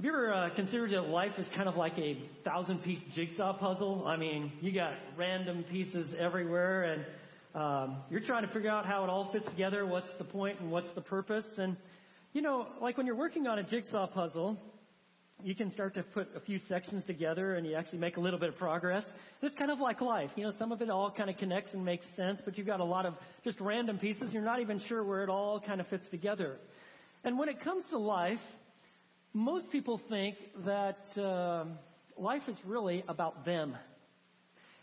Have you ever uh, considered that life is kind of like a thousand piece jigsaw puzzle? I mean, you got random pieces everywhere and um, you're trying to figure out how it all fits together, what's the point and what's the purpose. And, you know, like when you're working on a jigsaw puzzle, you can start to put a few sections together and you actually make a little bit of progress. It's kind of like life. You know, some of it all kind of connects and makes sense, but you've got a lot of just random pieces. You're not even sure where it all kind of fits together. And when it comes to life, most people think that uh, life is really about them.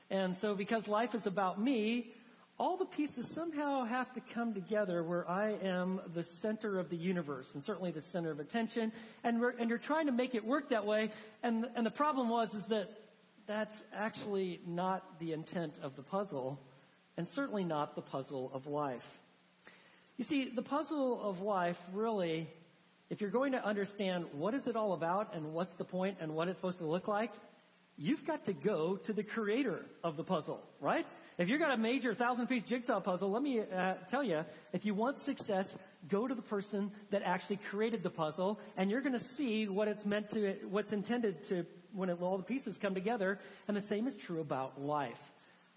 And so because life is about me, all the pieces somehow have to come together where I am the center of the universe and certainly the center of attention. And, and you're trying to make it work that way. And, and the problem was is that that's actually not the intent of the puzzle and certainly not the puzzle of life. You see, the puzzle of life really if you're going to understand what is it all about and what's the point and what it's supposed to look like, you've got to go to the creator of the puzzle, right? If you've got a major thousand piece jigsaw puzzle, let me uh, tell you, if you want success, go to the person that actually created the puzzle and you're going to see what it's meant to, what's intended to, when it, all the pieces come together. And the same is true about life.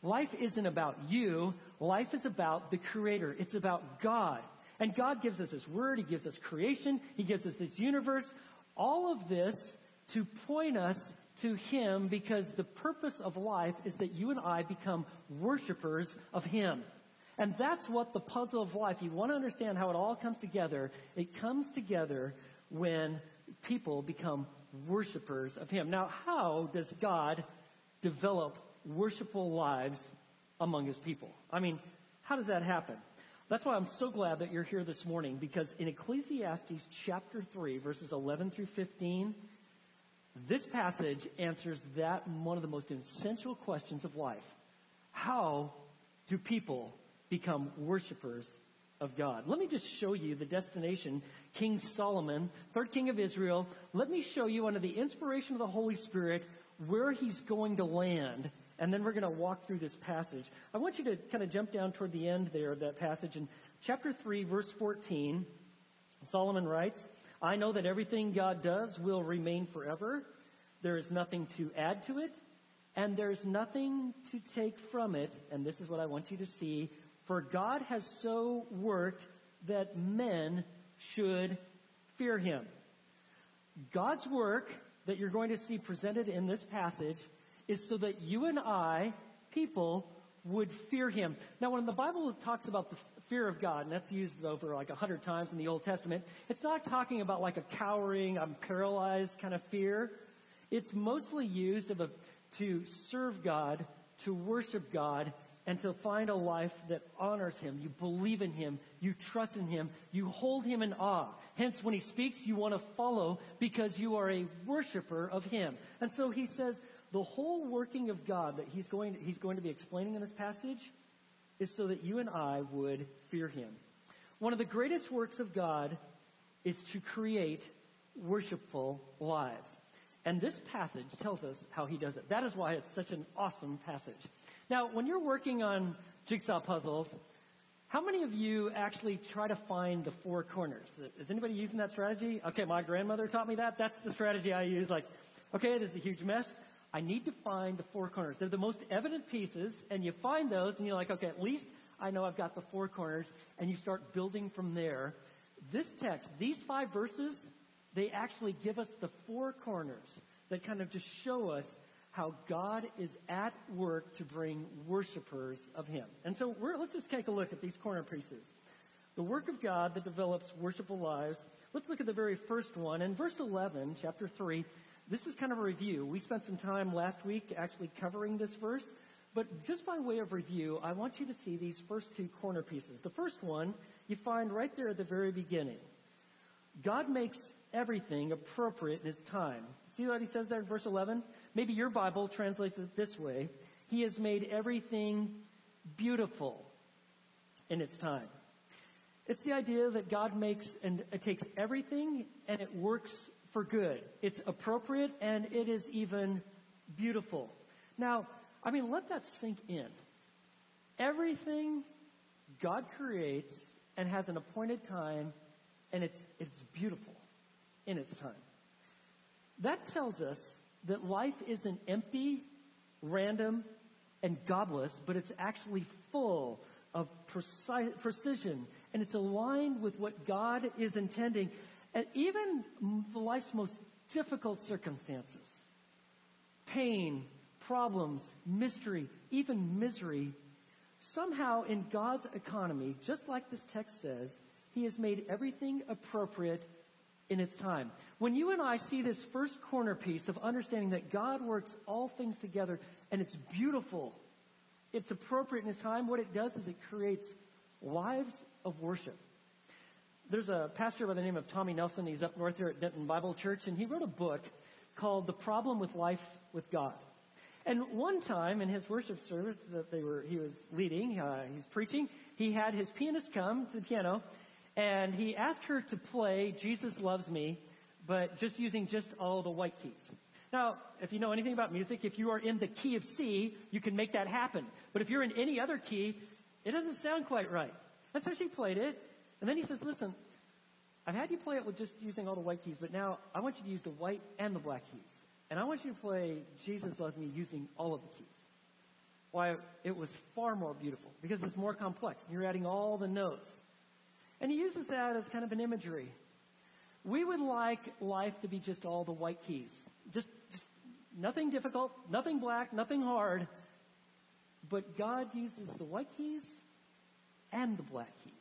Life isn't about you. Life is about the creator. It's about God. And God gives us His Word, He gives us creation, He gives us this universe, all of this to point us to Him because the purpose of life is that you and I become worshipers of Him. And that's what the puzzle of life, you want to understand how it all comes together. It comes together when people become worshipers of Him. Now, how does God develop worshipful lives among His people? I mean, how does that happen? That's why I'm so glad that you're here this morning because in Ecclesiastes chapter 3 verses 11 through 15, this passage answers that one of the most essential questions of life. How do people become worshipers of God? Let me just show you the destination. King Solomon, third king of Israel. Let me show you under the inspiration of the Holy Spirit where he's going to land and then we're going to walk through this passage. I want you to kind of jump down toward the end there of that passage. In chapter 3, verse 14, Solomon writes, I know that everything God does will remain forever. There is nothing to add to it, and there's nothing to take from it. And this is what I want you to see. For God has so worked that men should fear him. God's work that you're going to see presented in this passage is so that you and I, people, would fear him. Now, when the Bible talks about the fear of God, and that's used over like a hundred times in the Old Testament, it's not talking about like a cowering, I'm paralyzed kind of fear. It's mostly used of a, to serve God, to worship God, and to find a life that honors Him. You believe in Him. You trust in Him. You hold Him in awe. Hence, when He speaks, you want to follow because you are a worshiper of Him. And so He says, the whole working of God that he's going, he's going to be explaining in this passage is so that you and I would fear him. One of the greatest works of God is to create worshipful lives. And this passage tells us how he does it. That is why it's such an awesome passage. Now, when you're working on jigsaw puzzles, how many of you actually try to find the four corners? Is anybody using that strategy? Okay, my grandmother taught me that. That's the strategy I use. Like, okay, this is a huge mess. I need to find the four corners. They're the most evident pieces, and you find those, and you're like, okay, at least I know I've got the four corners, and you start building from there. This text, these five verses, they actually give us the four corners that kind of just show us how God is at work to bring worshipers of Him. And so let's just take a look at these corner pieces. The work of God that develops worshipful lives. Let's look at the very first one. In verse 11, chapter 3, this is kind of a review. We spent some time last week actually covering this verse, but just by way of review, I want you to see these first two corner pieces. The first one you find right there at the very beginning. God makes everything appropriate in His time. See what He says there in verse 11? Maybe your Bible translates it this way. He has made everything beautiful in its time. It's the idea that God makes and it takes everything and it works for good. It's appropriate and it is even beautiful. Now, I mean, let that sink in. Everything God creates and has an appointed time and it's, it's beautiful in its time. That tells us that life isn't empty, random, and godless, but it's actually full of precision, and it's aligned with what God is intending. And even life's most difficult circumstances, pain, problems, mystery, even misery, somehow in God's economy, just like this text says, He has made everything appropriate in its time. When you and I see this first corner piece of understanding that God works all things together and it's beautiful, it's appropriate in His time, what it does is it creates lives of worship. There's a pastor by the name of Tommy Nelson. He's up north here at Denton Bible Church, and he wrote a book called The Problem with Life with God. And one time in his worship service that they were, he was leading, uh, he's preaching, he had his pianist come to the piano, and he asked her to play Jesus Loves Me, but just using just all the white keys. Now, if you know anything about music, if you are in the key of C, you can make that happen. But if you're in any other key, it doesn't sound quite right. And so she played it, and then he says, listen, I've had you play it with just using all the white keys, but now I want you to use the white and the black keys. And I want you to play Jesus Loves Me using all of the keys. Why, it was far more beautiful because it's more complex. You're adding all the notes. And he uses that as kind of an imagery. We would like life to be just all the white keys. Just, just nothing difficult, nothing black, nothing hard. But God uses the white keys and the black keys.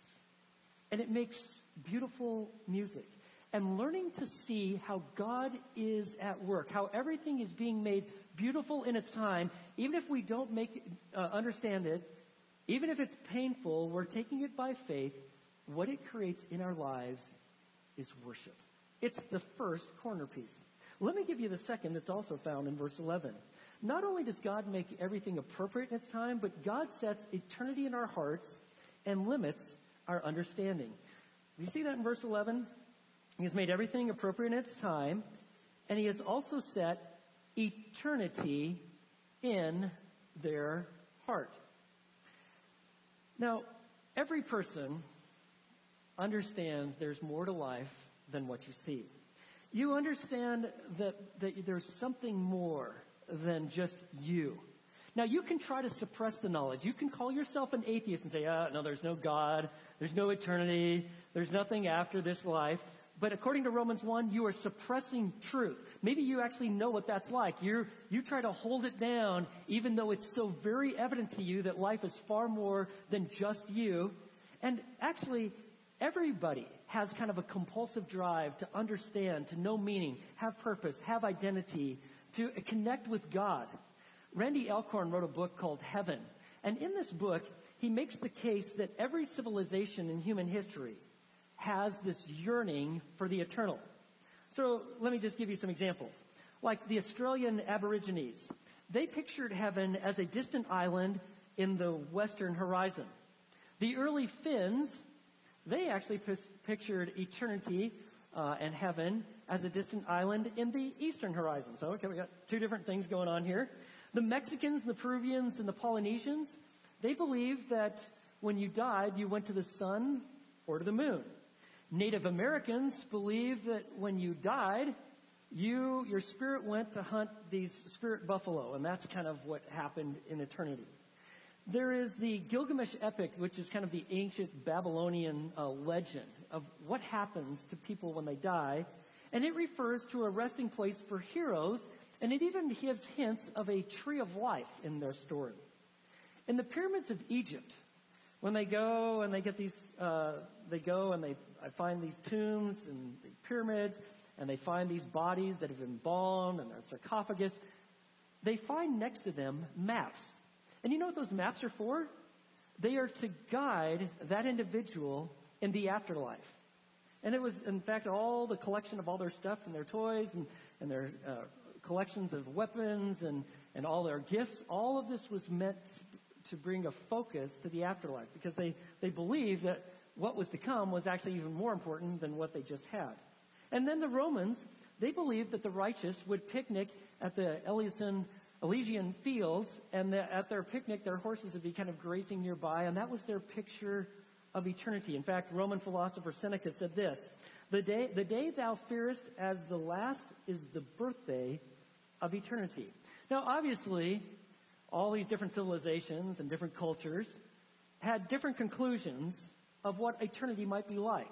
And it makes beautiful music. And learning to see how God is at work, how everything is being made beautiful in its time, even if we don't make uh, understand it, even if it's painful, we're taking it by faith. What it creates in our lives is worship. It's the first corner piece. Let me give you the second that's also found in verse 11. Not only does God make everything appropriate in its time, but God sets eternity in our hearts and limits our understanding. You see that in verse 11? He has made everything appropriate in its time, and he has also set eternity in their heart. Now, every person understands there's more to life than what you see. You understand that, that there's something more than just you. Now, you can try to suppress the knowledge. You can call yourself an atheist and say, oh, no, there's no God. There's no eternity. There's nothing after this life. But according to Romans 1, you are suppressing truth. Maybe you actually know what that's like. you you try to hold it down even though it's so very evident to you that life is far more than just you. And actually, everybody has kind of a compulsive drive to understand, to know meaning, have purpose, have identity, to connect with God. Randy Alcorn wrote a book called Heaven. And in this book, he makes the case that every civilization in human history has this yearning for the eternal. So let me just give you some examples. Like the Australian Aborigines, they pictured heaven as a distant island in the western horizon. The early Finns, they actually pictured eternity uh, and heaven as a distant island in the eastern horizon. So, okay, we got two different things going on here. The Mexicans, the Peruvians, and the Polynesians, they believed that when you died, you went to the sun or to the moon. Native Americans believed that when you died, you, your spirit went to hunt these spirit buffalo, and that's kind of what happened in eternity. There is the Gilgamesh epic, which is kind of the ancient Babylonian uh, legend of what happens to people when they die, and it refers to a resting place for heroes, and it even gives hints of a tree of life in their story. In the pyramids of Egypt, when they go and they get these, uh, they go and they find these tombs and the pyramids, and they find these bodies that have been embalmed and their sarcophagus. They find next to them maps. And you know what those maps are for? They are to guide that individual in the afterlife. And it was, in fact, all the collection of all their stuff and their toys and, and their uh, collections of weapons and, and all their gifts. All of this was meant to bring a focus to the afterlife because they, they believed that what was to come was actually even more important than what they just had. And then the Romans, they believed that the righteous would picnic at the Elysian, Elysian fields, and at their picnic, their horses would be kind of grazing nearby, and that was their picture of eternity. In fact, Roman philosopher Seneca said this, The day, the day thou fearest as the last is the birthday of eternity. Now, obviously, all these different civilizations and different cultures had different conclusions of what eternity might be like.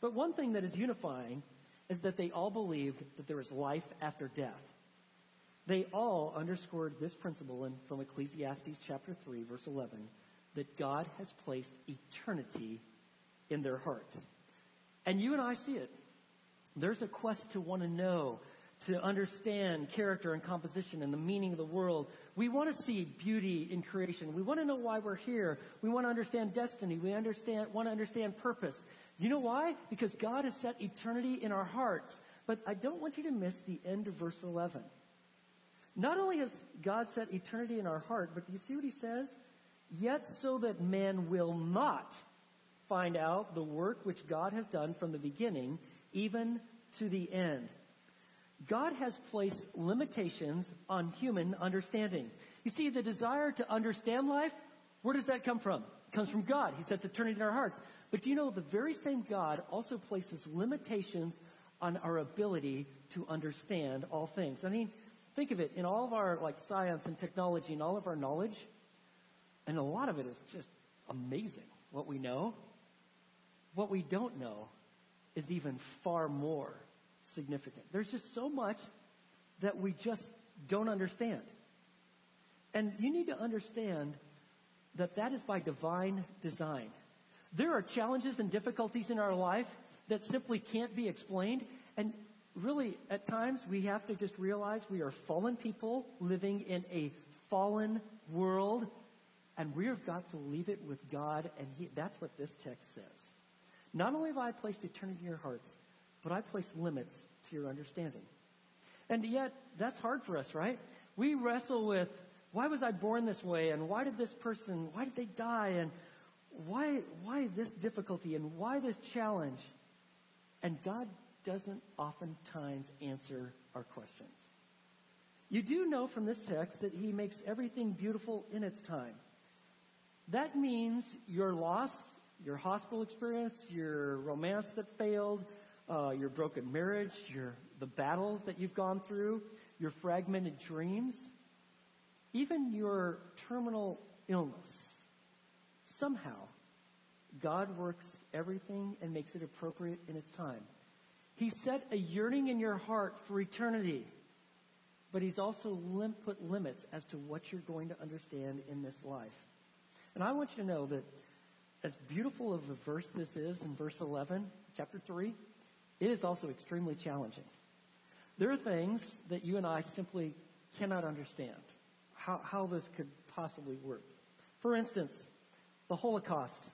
But one thing that is unifying is that they all believed that there is life after death. They all underscored this principle in, from Ecclesiastes chapter 3 verse 11 that God has placed eternity in their hearts. And you and I see it. There's a quest to want to know, to understand character and composition and the meaning of the world. We want to see beauty in creation. We want to know why we're here. We want to understand destiny. We understand, want to understand purpose. You know why? Because God has set eternity in our hearts. But I don't want you to miss the end of verse 11. Not only has God set eternity in our heart, but do you see what he says? Yet so that man will not find out the work which God has done from the beginning, even to the end. God has placed limitations on human understanding. You see, the desire to understand life, where does that come from? It comes from God. He sets eternity in our hearts. But do you know the very same God also places limitations on our ability to understand all things? I mean, think of it, in all of our like science and technology and all of our knowledge, and a lot of it is just amazing what we know. What we don't know is even far more significant. There's just so much that we just don't understand. And you need to understand that that is by divine design. There are challenges and difficulties in our life that simply can't be explained. And really, at times, we have to just realize we are fallen people living in a fallen world. And we've got to leave it with God. And he, that's what this text says. Not only have I placed eternity in your hearts, but I place limits to your understanding. And yet, that's hard for us, right? We wrestle with, why was I born this way? And why did this person, why did they die? And why, why this difficulty and why this challenge? And God doesn't oftentimes answer our questions. You do know from this text that He makes everything beautiful in its time. That means your loss, your hospital experience, your romance that failed, uh, your broken marriage, your the battles that you've gone through, your fragmented dreams, even your terminal illness somehow, God works everything and makes it appropriate in its time. He set a yearning in your heart for eternity, but He's also lim- put limits as to what you're going to understand in this life. And I want you to know that as beautiful of a verse this is in verse 11, chapter 3, it is also extremely challenging. There are things that you and I simply cannot understand how, how this could possibly work. For instance, the Holocaust,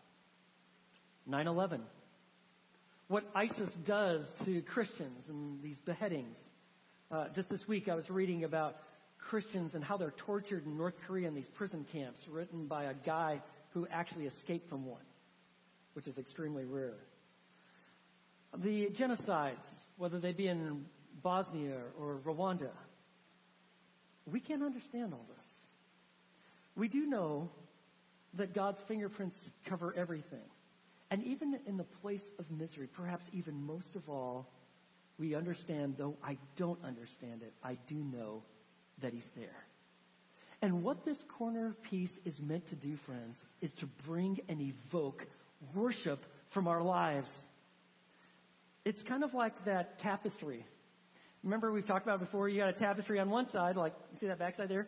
9-11, what ISIS does to Christians and these beheadings. Uh, just this week I was reading about Christians and how they're tortured in North Korea in these prison camps written by a guy who actually escaped from one, which is extremely rare. The genocides, whether they be in Bosnia or Rwanda, we can't understand all this. We do know that God's fingerprints cover everything. And even in the place of misery, perhaps even most of all, we understand, though I don't understand it, I do know that He's there. And what this corner piece is meant to do, friends, is to bring and evoke worship from our lives. It's kind of like that tapestry. Remember we've talked about before, you got a tapestry on one side, like, see that backside there?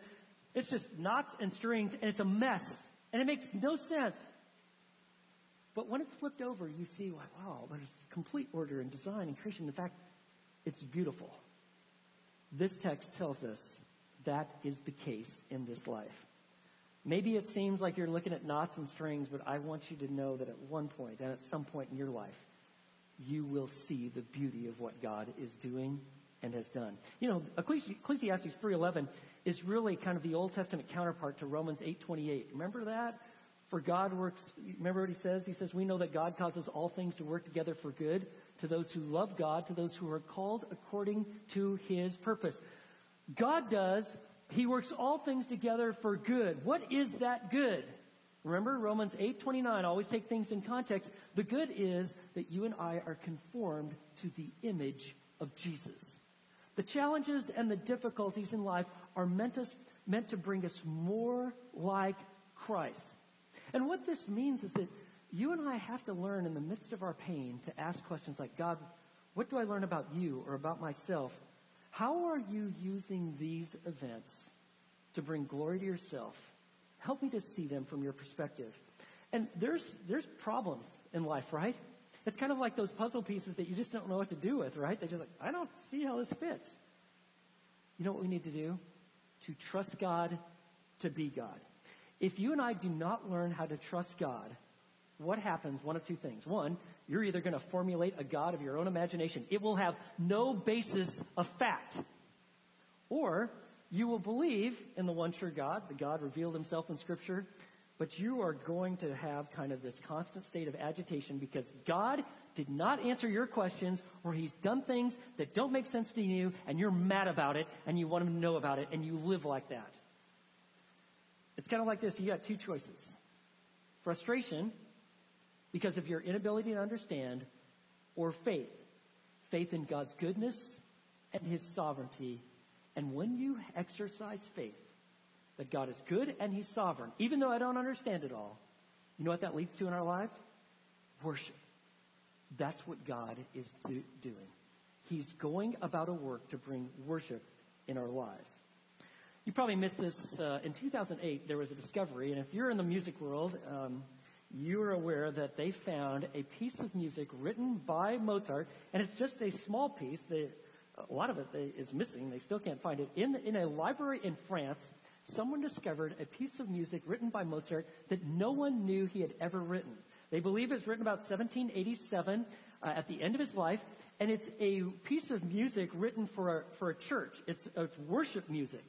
It's just knots and strings, and it's a mess. And it makes no sense. But when it's flipped over, you see, wow, there's complete order and design and creation. In fact, it's beautiful. This text tells us that is the case in this life. Maybe it seems like you're looking at knots and strings, but I want you to know that at one point and at some point in your life, you will see the beauty of what God is doing and has done. You know, Ecclesiastes 3:11 is really kind of the Old Testament counterpart to Romans 8:28. Remember that? For God works, remember what he says? He says, We know that God causes all things to work together for good to those who love God, to those who are called according to his purpose. God does, he works all things together for good. What is that good? Remember Romans 8:29, always take things in context. The good is that you and I are conformed to the image of Jesus. The challenges and the difficulties in life are meant, us, meant to bring us more like Christ. And what this means is that you and I have to learn in the midst of our pain to ask questions like, God, what do I learn about you or about myself? How are you using these events to bring glory to yourself? Help me to see them from your perspective. And there's, there's problems in life, right? It's kind of like those puzzle pieces that you just don't know what to do with, right? They're just like, I don't see how this fits. You know what we need to do? To trust God to be God. If you and I do not learn how to trust God, what happens? One of two things. One, you're either going to formulate a God of your own imagination. It will have no basis of fact. Or you will believe in the one true God, the God revealed himself in scripture, but you are going to have kind of this constant state of agitation because God did not answer your questions or he's done things that don't make sense to you and you're mad about it and you want him to know about it and you live like that. It's kind of like this. You got two choices. Frustration because of your inability to understand or faith. Faith in God's goodness and his sovereignty. And when you exercise faith, that God is good and He's sovereign, even though I don't understand it all. You know what that leads to in our lives? Worship. That's what God is do- doing. He's going about a work to bring worship in our lives. You probably missed this. Uh, in 2008, there was a discovery, and if you're in the music world, um, you're aware that they found a piece of music written by Mozart, and it's just a small piece. They, a lot of it is missing. They still can't find it. In, in a library in France, someone discovered a piece of music written by Mozart that no one knew he had ever written. They believe it was written about 1787 uh, at the end of his life, and it's a piece of music written for a, for a church. It's, it's worship music.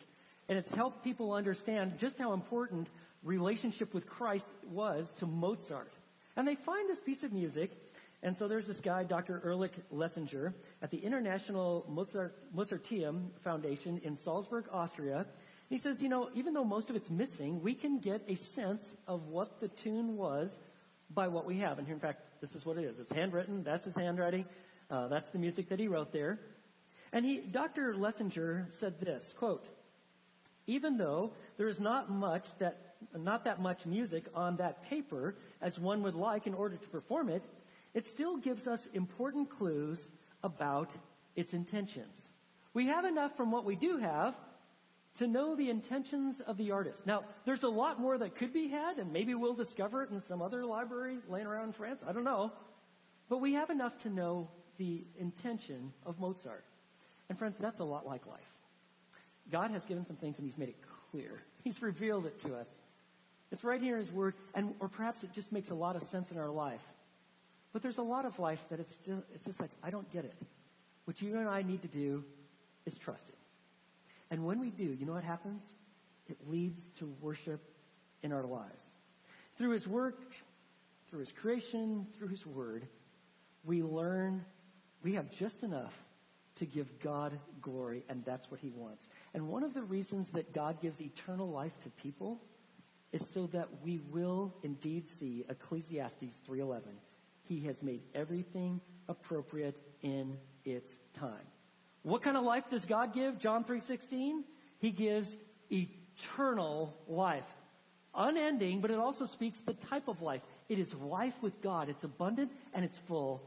And it's helped people understand just how important relationship with Christ was to Mozart. And they find this piece of music, and so there's this guy, Dr. Ulrich Leisinger, at the International Mozart, Mozarteum Foundation in Salzburg, Austria, he says, you know, even though most of it's missing, we can get a sense of what the tune was by what we have. And here, in fact, this is what it is. It's handwritten. That's his handwriting. Uh, that's the music that he wrote there. And he, Dr. Leisinger said this, quote, even though there is not much that, not that much music on that paper as one would like in order to perform it, it still gives us important clues about its intentions. We have enough from what we do have to know the intentions of the artist. Now, there's a lot more that could be had, and maybe we'll discover it in some other library laying around in France. I don't know. But we have enough to know the intention of Mozart. And friends, that's a lot like life. God has given some things and He's made it clear. He's revealed it to us. It's right here in His Word, and or perhaps it just makes a lot of sense in our life. But there's a lot of life that it's still, it's just like, I don't get it. What you and I need to do is trust it. And when we do, you know what happens? It leads to worship in our lives. Through His work, through His creation, through His Word, we learn we have just enough to give God glory, and that's what He wants. And one of the reasons that God gives eternal life to people is so that we will indeed see Ecclesiastes 3:11. He has made everything appropriate in its time. What kind of life does God give? John 3:16. He gives eternal life. Unending, but it also speaks the type of life. It is life with God. It's abundant and it's full.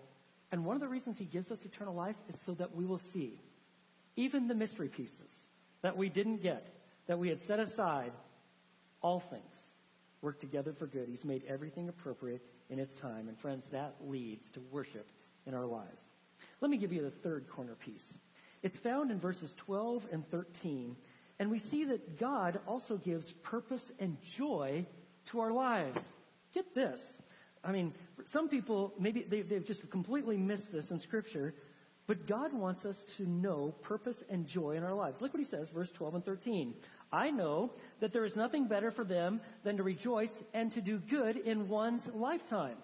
And one of the reasons he gives us eternal life is so that we will see even the mystery pieces that we didn't get, that we had set aside, all things work together for good. He's made everything appropriate in its time. And friends, that leads to worship in our lives. Let me give you the third corner piece. It's found in verses 12 and 13. And we see that God also gives purpose and joy to our lives. Get this. I mean, some people, maybe they've just completely missed this in scripture, but God wants us to know purpose and joy in our lives. Look what he says, verse 12 and 13. I know that there is nothing better for them than to rejoice and to do good in one's lifetime.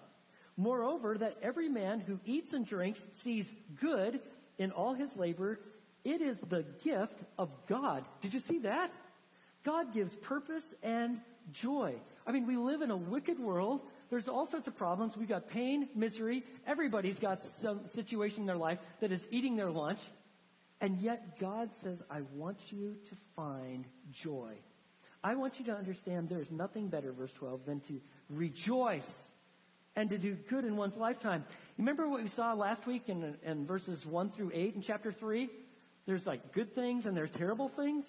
Moreover, that every man who eats and drinks sees good in all his labor, it is the gift of God. Did you see that? God gives purpose and joy. I mean, we live in a wicked world. There's all sorts of problems. We've got pain, misery. Everybody's got some situation in their life that is eating their lunch. And yet God says, I want you to find joy. I want you to understand there is nothing better, verse 12, than to rejoice and to do good in one's lifetime. Remember what we saw last week in, in verses 1 through 8 in chapter 3? There's like good things and there's terrible things.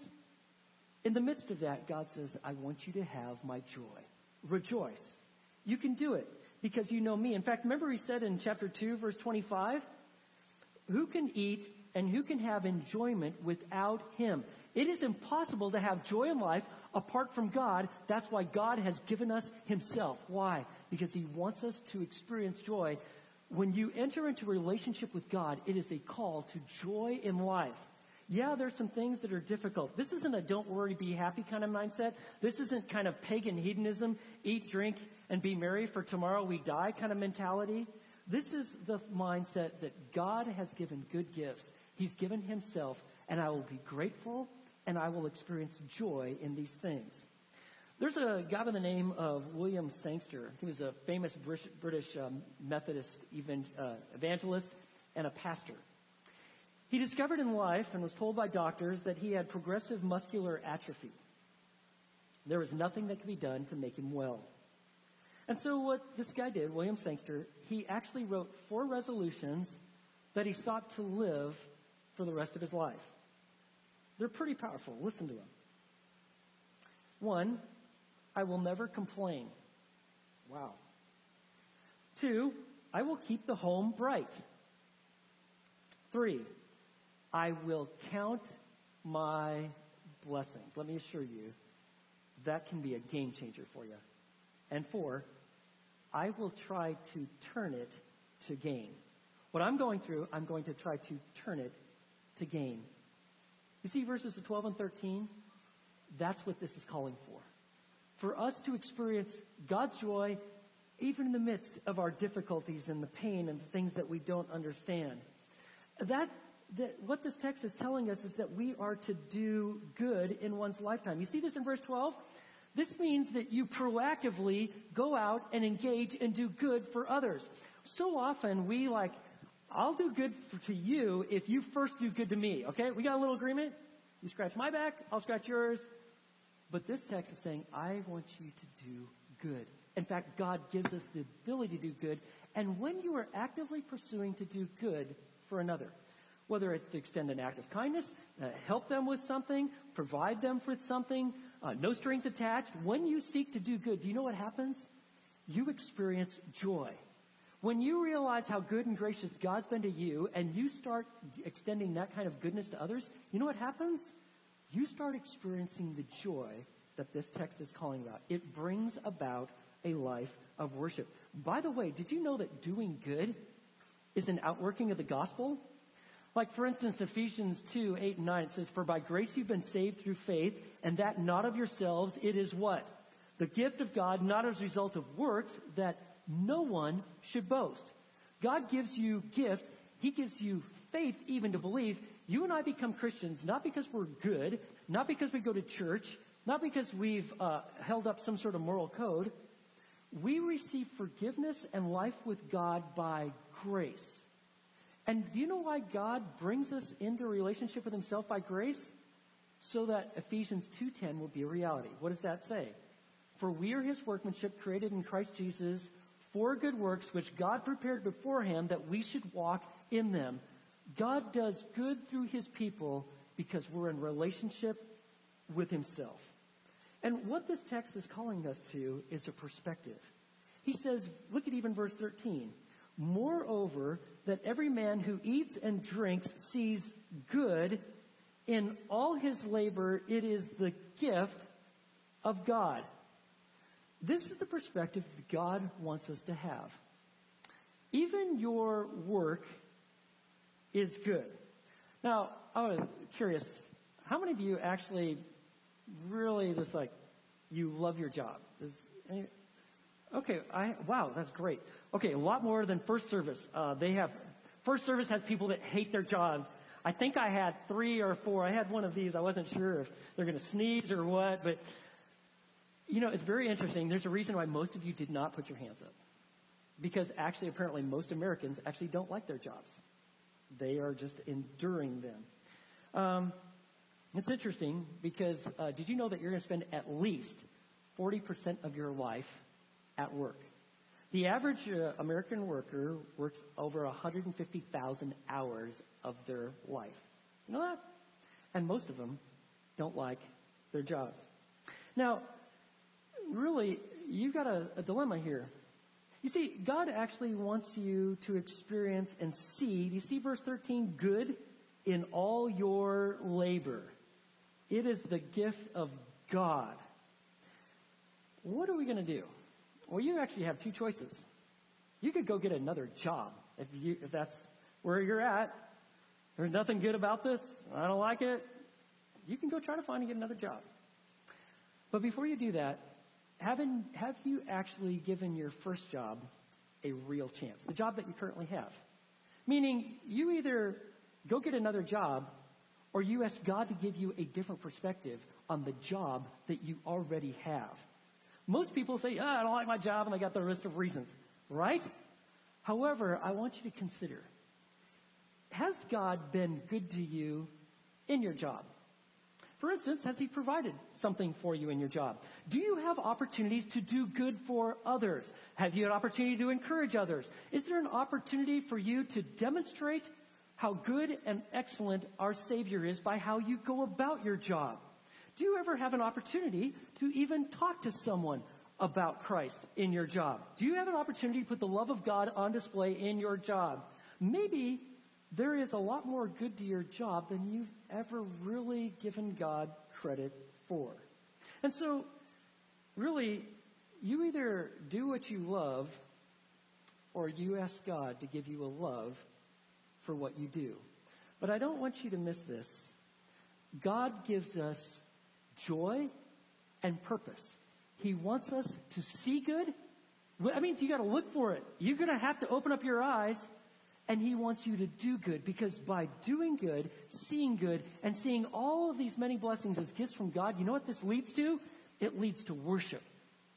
In the midst of that, God says, I want you to have my joy. Rejoice. You can do it because you know me. In fact, remember he said in chapter 2, verse 25, who can eat and who can have enjoyment without him? It is impossible to have joy in life apart from God. That's why God has given us himself. Why? Because he wants us to experience joy. When you enter into a relationship with God, it is a call to joy in life. Yeah, there's some things that are difficult. This isn't a don't worry, be happy kind of mindset. This isn't kind of pagan hedonism, eat, drink, and be merry for tomorrow we die kind of mentality. This is the mindset that God has given good gifts. He's given himself, and I will be grateful and I will experience joy in these things. There's a guy by the name of William Sangster. He was a famous British um, Methodist uh, evangelist and a pastor. He discovered in life and was told by doctors that he had progressive muscular atrophy. There was nothing that could be done to make him well. And so what this guy did, William Sangster, he actually wrote four resolutions that he sought to live for the rest of his life. They're pretty powerful. Listen to them. One, I will never complain. Wow. Two, I will keep the home bright. Three, I will count my blessings. Let me assure you, that can be a game changer for you. And four, I will try to turn it to gain. What I'm going through, I'm going to try to turn it to gain. You see verses 12 and 13? That's what this is calling for. For us to experience God's joy even in the midst of our difficulties and the pain and the things that we don't understand. That, that what this text is telling us is that we are to do good in one's lifetime. You see this in verse 12? This means that you proactively go out and engage and do good for others. So often we like I'll do good to you if you first do good to me. Okay? We got a little agreement? You scratch my back, I'll scratch yours. But this text is saying, I want you to do good. In fact, God gives us the ability to do good. And when you are actively pursuing to do good for another, whether it's to extend an act of kindness, uh, help them with something, provide them with something, uh, no strings attached, when you seek to do good, do you know what happens? You experience joy. When you realize how good and gracious God's been to you and you start extending that kind of goodness to others, you know what happens? You start experiencing the joy that this text is calling about. It brings about a life of worship. By the way, did you know that doing good is an outworking of the gospel? Like, for instance, Ephesians 2, 8 and 9, it says, For by grace you've been saved through faith, and that not of yourselves, it is what? The gift of God, not as a result of works, that no one should boast. God gives you gifts. He gives you faith even to believe. You and I become Christians not because we're good, not because we go to church, not because we've uh, held up some sort of moral code. We receive forgiveness and life with God by grace. And do you know why God brings us into relationship with himself by grace? So that Ephesians 2.10 will be a reality. What does that say? For we are his workmanship created in Christ Jesus for good works which God prepared beforehand that we should walk in them. God does good through his people because we're in relationship with himself. And what this text is calling us to is a perspective. He says, look at even verse 13. Moreover, that every man who eats and drinks sees good in all his labor, it is the gift of God. This is the perspective God wants us to have. Even your work is good. Now, I was curious, how many of you actually really just like, you love your job? Any, okay, I, wow, that's great. Okay, a lot more than first service. Uh, they have, first service has people that hate their jobs. I think I had three or four. I had one of these. I wasn't sure if they're going to sneeze or what, but you know, it's very interesting. There's a reason why most of you did not put your hands up. Because actually, apparently, most Americans actually don't like their jobs. They are just enduring them. Um, it's interesting because uh, did you know that you're going to spend at least 40% of your life at work? The average uh, American worker works over 150,000 hours of their life. You know that? And most of them don't like their jobs. Now, really, you've got a, a dilemma here. You see, God actually wants you to experience and see, do you see verse 13? Good in all your labor. It is the gift of God. What are we going to do? Well, you actually have two choices. You could go get another job if you, if that's where you're at. There's nothing good about this. I don't like it. You can go try to find and get another job. But before you do that, haven't, have you actually given your first job a real chance? The job that you currently have. Meaning, you either go get another job or you ask God to give you a different perspective on the job that you already have. Most people say, oh, I don't like my job, and they got the list of reasons, right? However, I want you to consider, has God been good to you in your job? For instance, has He provided something for you in your job? Do you have opportunities to do good for others? Have you an opportunity to encourage others? Is there an opportunity for you to demonstrate how good and excellent our Savior is by how you go about your job? Do you ever have an opportunity to even talk to someone about Christ in your job? Do you have an opportunity to put the love of God on display in your job? Maybe there is a lot more good to your job than you've ever really given God credit for. And so, really, you either do what you love or you ask God to give you a love for what you do. But I don't want you to miss this. God gives us joy and purpose. He wants us to see good. That means you got to look for it. You're going to have to open up your eyes and he wants you to do good because by doing good, seeing good, and seeing all of these many blessings as gifts from God, you know what this leads to? It leads to worship.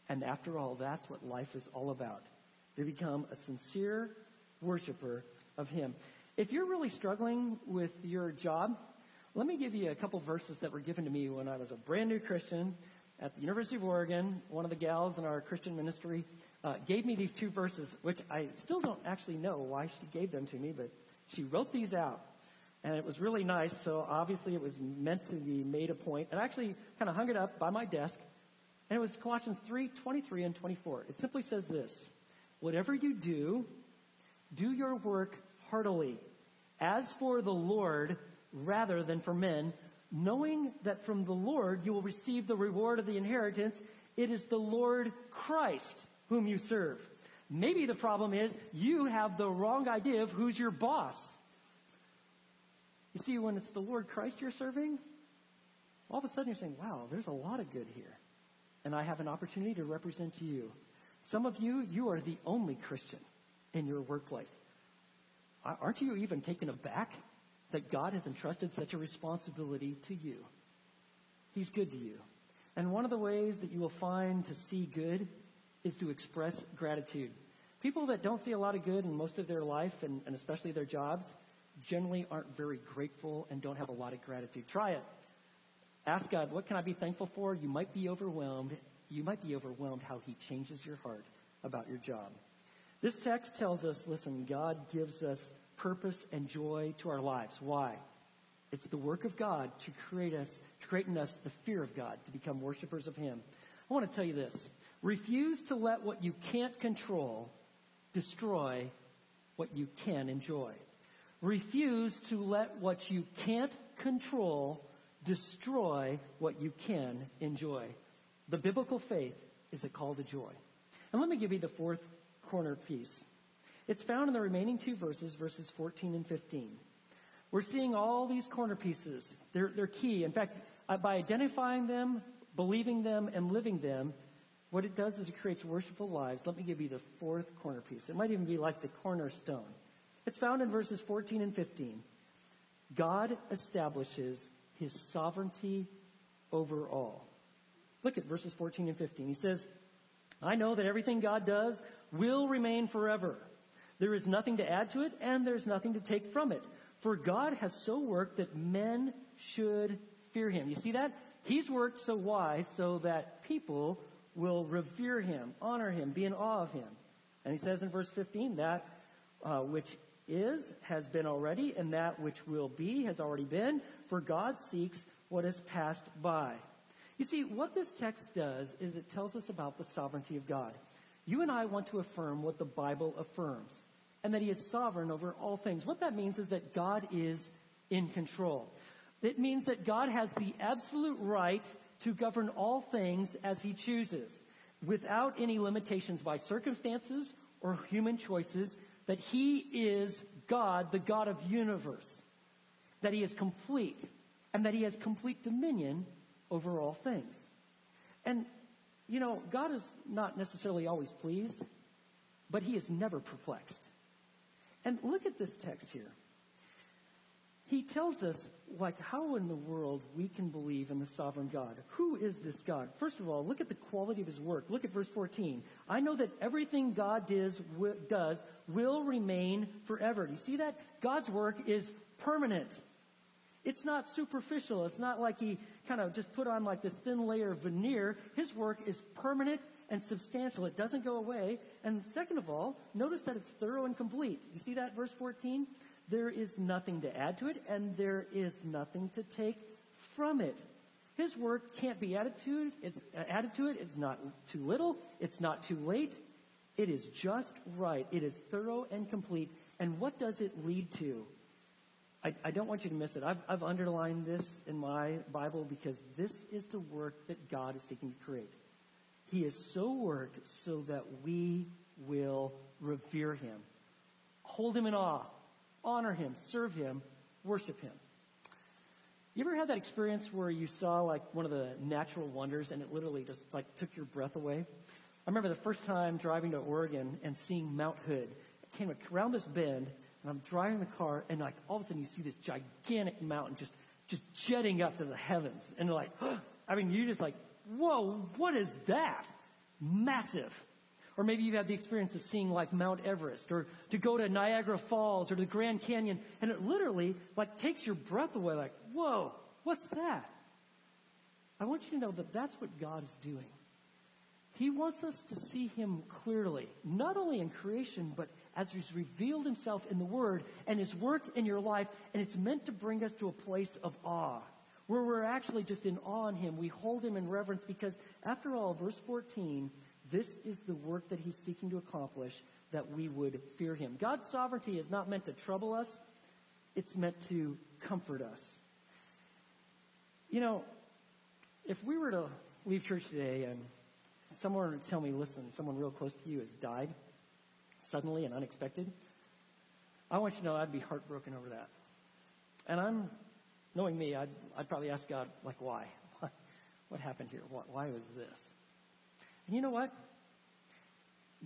And after all, that's what life is all about. To become a sincere worshiper of him. If you're really struggling with your job, let me give you a couple verses that were given to me when I was a brand new Christian at the University of Oregon. One of the gals in our Christian ministry uh, gave me these two verses, which I still don't actually know why she gave them to me, but she wrote these out. And it was really nice, so obviously it was meant to be made a point. And I actually kind of hung it up by my desk, and it was Colossians 3, 23 and 24. It simply says this, Whatever you do, do your work heartily, as for the Lord rather than for men, knowing that from the Lord you will receive the reward of the inheritance. It is the Lord Christ whom you serve. Maybe the problem is you have the wrong idea of who's your boss. You see, when it's the Lord Christ you're serving, all of a sudden you're saying, wow, there's a lot of good here. And I have an opportunity to represent you. Some of you, you are the only Christian in your workplace. Aren't you even taken aback that God has entrusted such a responsibility to you? He's good to you. And one of the ways that you will find to see good is to express gratitude. People that don't see a lot of good in most of their life, and, and especially their jobs, generally aren't very grateful and don't have a lot of gratitude. Try it. Ask God, what can I be thankful for? You might be overwhelmed. You might be overwhelmed how He changes your heart about your job. This text tells us, listen, God gives us purpose and joy to our lives. Why? It's the work of God to create us, to create in us the fear of God, to become worshipers of Him. I want to tell you this. Refuse to let what you can't control destroy what you can enjoy. Refuse to let what you can't control destroy what you can enjoy. The biblical faith is a call to joy. And let me give you the fourth corner piece. It's found in the remaining two verses, verses 14 and 15. We're seeing all these corner pieces. They're, they're key. In fact, uh, by identifying them, believing them, and living them, what it does is it creates worshipful lives. Let me give you the fourth corner piece. It might even be like the cornerstone. It's found in verses 14 and 15. God establishes his sovereignty over all. Look at verses 14 and 15. He says, I know that everything God does will remain forever. There is nothing to add to it, and there's nothing to take from it. For God has so worked that men should fear him. You see that? He's worked so wise so that people will revere him, honor him, be in awe of him. And he says in verse 15, that uh, which is has been already, and that which will be has already been, for God seeks what has passed by. You see, what this text does is it tells us about the sovereignty of God. You and I want to affirm what the Bible affirms, and that He is sovereign over all things. What that means is that God is in control. It means that God has the absolute right to govern all things as He chooses, without any limitations by circumstances or human choices, that He is God, the God of universe, that He is complete, and that He has complete dominion over all things. And, you know, God is not necessarily always pleased, but He is never perplexed. And look at this text here he tells us like how in the world we can believe in the sovereign God. Who is this God? First of all, look at the quality of his work. Look at verse 14. I know that everything God does, does will remain forever. You see that? God's work is permanent. It's not superficial. It's not like he kind of just put on like this thin layer of veneer. His work is permanent and substantial. It doesn't go away. And second of all, notice that it's thorough and complete. You see that verse 14? There is nothing to add to it, and there is nothing to take from it. His work can't be added to it. It's uh, added to it. It's not too little. It's not too late. It is just right. It is thorough and complete. And what does it lead to? I, I don't want you to miss it. I've, I've underlined this in my Bible because this is the work that God is seeking to create. He is so worked so that we will revere him, hold him in awe, honor him, serve him, worship him. You ever had that experience where you saw like one of the natural wonders and it literally just like took your breath away? I remember the first time driving to Oregon and seeing Mount Hood. I came around this bend and I'm driving the car and like all of a sudden you see this gigantic mountain just, just jetting up to the heavens. And like, I mean, you're just like, whoa, what is that? Massive. Or maybe you've had the experience of seeing like Mount Everest or to go to Niagara Falls or the Grand Canyon and it literally like takes your breath away like, whoa, what's that? I want you to know that that's what God is doing. He wants us to see Him clearly, not only in creation, but as He's revealed Himself in the Word and His work in your life, and it's meant to bring us to a place of awe, where we're actually just in awe in Him. We hold Him in reverence because, after all, verse 14 this is the work that he's seeking to accomplish that we would fear him. God's sovereignty is not meant to trouble us. It's meant to comfort us. You know, if we were to leave church today and someone tell me, listen, someone real close to you has died suddenly and unexpected, I want you to know I'd be heartbroken over that. And I'm, knowing me, I'd, I'd probably ask God, like, why? What happened here? Why was this? And you know what?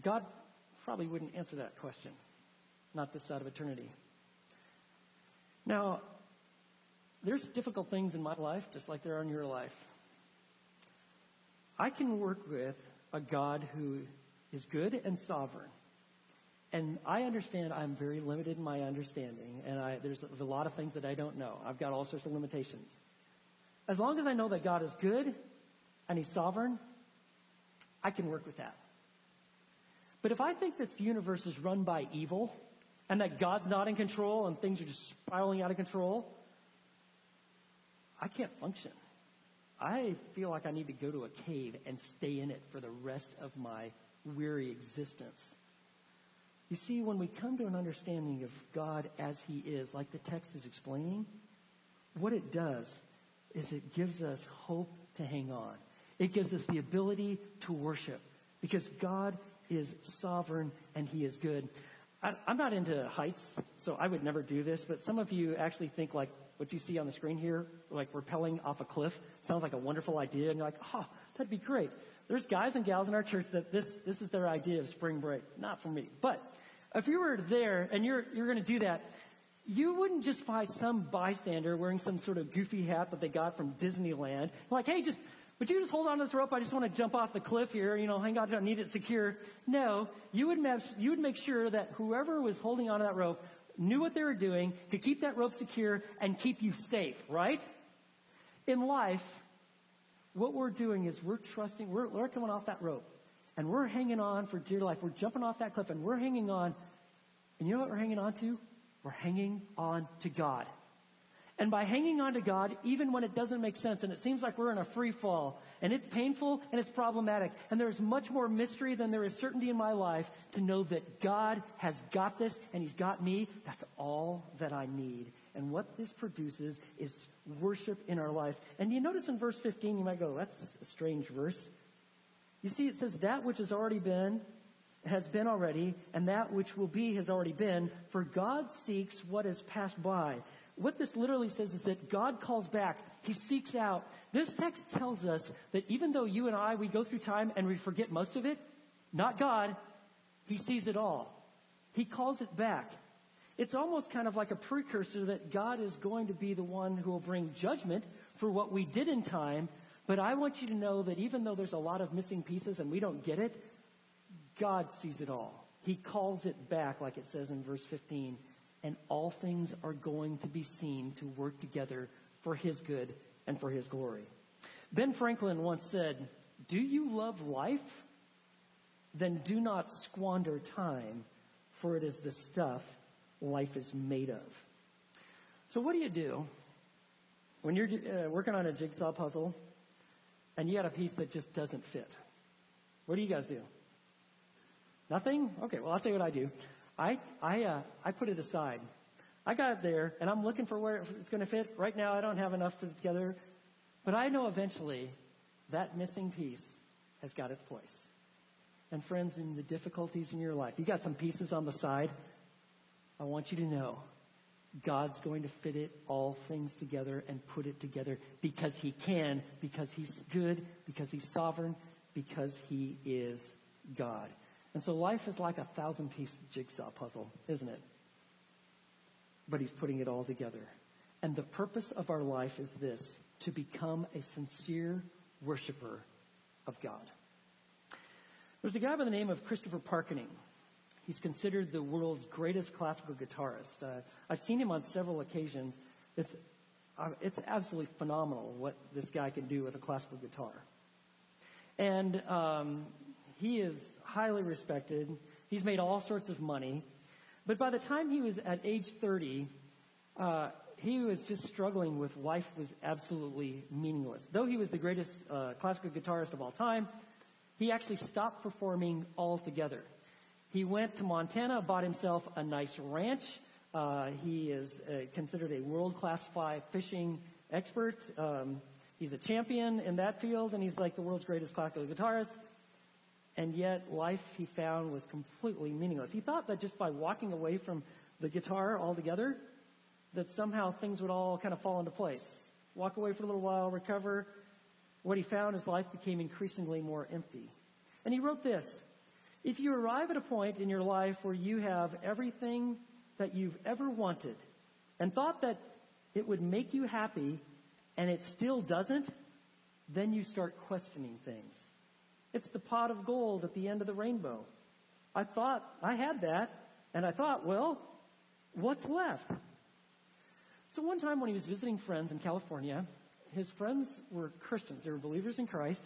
God probably wouldn't answer that question. Not this side of eternity. Now, there's difficult things in my life, just like there are in your life. I can work with a God who is good and sovereign. And I understand I'm very limited in my understanding, and I, there's, there's a lot of things that I don't know. I've got all sorts of limitations. As long as I know that God is good and He's sovereign, I can work with that. But if I think this universe is run by evil and that God's not in control and things are just spiraling out of control, I can't function. I feel like I need to go to a cave and stay in it for the rest of my weary existence. You see, when we come to an understanding of God as He is, like the text is explaining, what it does is it gives us hope to hang on. It gives us the ability to worship because God is sovereign and He is good. I, am not into heights, so I would never do this, but some of you actually think like what you see on the screen here, like rappelling off a cliff, sounds like a wonderful idea, and you're like, oh, that'd be great. There's guys and gals in our church that this, this is their idea of spring break. Not for me. But if you were there and you're, you're going to do that, you wouldn't just buy some bystander wearing some sort of goofy hat that they got from Disneyland. Like, hey, just, would you just hold on to this rope? I just want to jump off the cliff here. You know, hang on, I need it secure. No, you would, have, you would make sure that whoever was holding on to that rope knew what they were doing, could keep that rope secure, and keep you safe, right? In life, what we're doing is we're trusting, we're, we're coming off that rope, and we're hanging on for dear life. We're jumping off that cliff, and we're hanging on. And you know what we're hanging on to? We're hanging on to God. And by hanging on to God, even when it doesn't make sense and it seems like we're in a free fall and it's painful and it's problematic and there's much more mystery than there is certainty in my life to know that God has got this and He's got me, that's all that I need. And what this produces is worship in our life. And you notice in verse 15, you might go, that's a strange verse. You see, it says that which has already been has been already, and that which will be has already been, for God seeks what has passed by. What this literally says is that God calls back. He seeks out. This text tells us that even though you and I, we go through time and we forget most of it, not God, He sees it all. He calls it back. It's almost kind of like a precursor that God is going to be the one who will bring judgment for what we did in time. But I want you to know that even though there's a lot of missing pieces and we don't get it, God sees it all. He calls it back, like it says in verse 15, and all things are going to be seen to work together for His good and for His glory. Ben Franklin once said, Do you love life? Then do not squander time, for it is the stuff life is made of. So, what do you do when you're uh, working on a jigsaw puzzle and you got a piece that just doesn't fit? What do you guys do? Nothing? Okay, well, I'll tell you what I do. I, I, uh, I put it aside. I got it there, and I'm looking for where it's going to fit. Right now, I don't have enough to together, but I know eventually that missing piece has got its place. And friends, in the difficulties in your life, you got some pieces on the side. I want you to know God's going to fit it all things together and put it together because He can, because He's good, because He's sovereign, because He is God. And so life is like a thousand piece jigsaw puzzle, isn't it? But he's putting it all together. And the purpose of our life is this to become a sincere worshiper of God. There's a guy by the name of Christopher Parkening. He's considered the world's greatest classical guitarist. Uh, I've seen him on several occasions. It's, uh, it's absolutely phenomenal what this guy can do with a classical guitar. And um, he is highly respected. He's made all sorts of money. But by the time he was at age 30, uh, he was just struggling with life was absolutely meaningless. Though he was the greatest uh, classical guitarist of all time, he actually stopped performing altogether. He went to Montana, bought himself a nice ranch. Uh, he is uh, considered a world-class fly fishing expert. Um, he's a champion in that field, and he's like the world's greatest classical guitarist and yet life he found was completely meaningless. He thought that just by walking away from the guitar altogether, that somehow things would all kind of fall into place. Walk away for a little while, recover. What he found is life became increasingly more empty. And he wrote this, if you arrive at a point in your life where you have everything that you've ever wanted and thought that it would make you happy and it still doesn't, then you start questioning things. It's the pot of gold at the end of the rainbow. I thought I had that, and I thought, well, what's left? So one time when he was visiting friends in California, his friends were Christians. They were believers in Christ.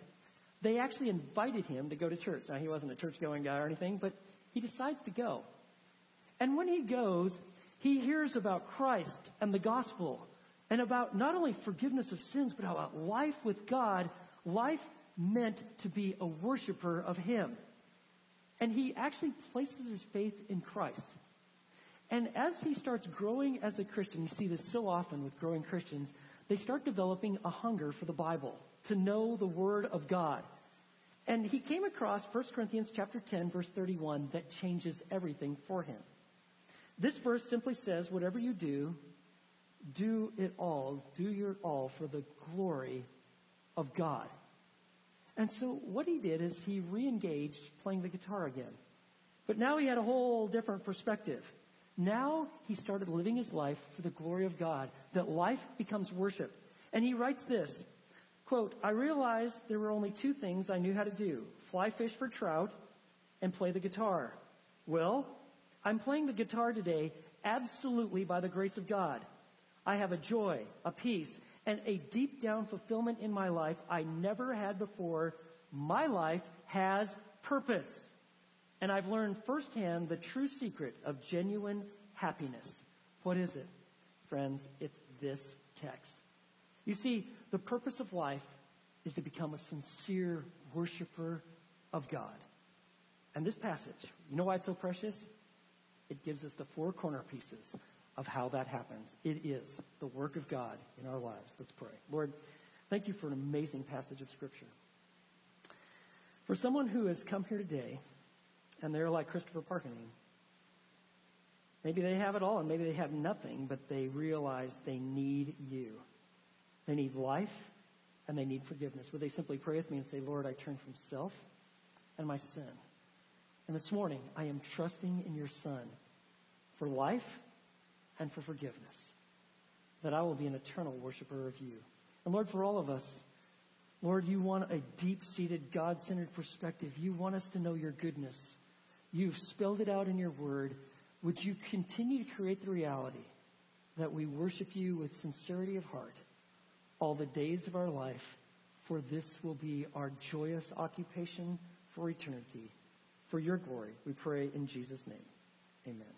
They actually invited him to go to church. Now, he wasn't a church going guy or anything, but he decides to go. And when he goes, he hears about Christ and the gospel and about not only forgiveness of sins, but about life with God, life meant to be a worshiper of Him. And he actually places his faith in Christ. And as he starts growing as a Christian, you see this so often with growing Christians, they start developing a hunger for the Bible, to know the Word of God. And he came across 1 Corinthians chapter 10 verse 31 that changes everything for him. This verse simply says, whatever you do, do it all, do your all for the glory of God. And so what he did is he re-engaged playing the guitar again. But now he had a whole different perspective. Now he started living his life for the glory of God, that life becomes worship. And he writes this, quote, I realized there were only two things I knew how to do, fly fish for trout and play the guitar. Well, I'm playing the guitar today absolutely by the grace of God. I have a joy, a peace, and a deep down fulfillment in my life I never had before. My life has purpose. And I've learned firsthand the true secret of genuine happiness. What is it? Friends, it's this text. You see, the purpose of life is to become a sincere worshiper of God. And this passage, you know why it's so precious? It gives us the four corner pieces of how that happens. It is the work of God in our lives. Let's pray. Lord, thank you for an amazing passage of Scripture. For someone who has come here today and they're like Christopher Parkening, maybe they have it all and maybe they have nothing, but they realize they need you. They need life and they need forgiveness. Would they simply pray with me and say, Lord, I turn from self and my sin. And this morning, I am trusting in your Son for life and for forgiveness, that I will be an eternal worshiper of you. And Lord, for all of us, Lord, you want a deep seated, God centered perspective. You want us to know your goodness. You've spelled it out in your word. Would you continue to create the reality that we worship you with sincerity of heart all the days of our life? For this will be our joyous occupation for eternity. For your glory, we pray in Jesus' name. Amen.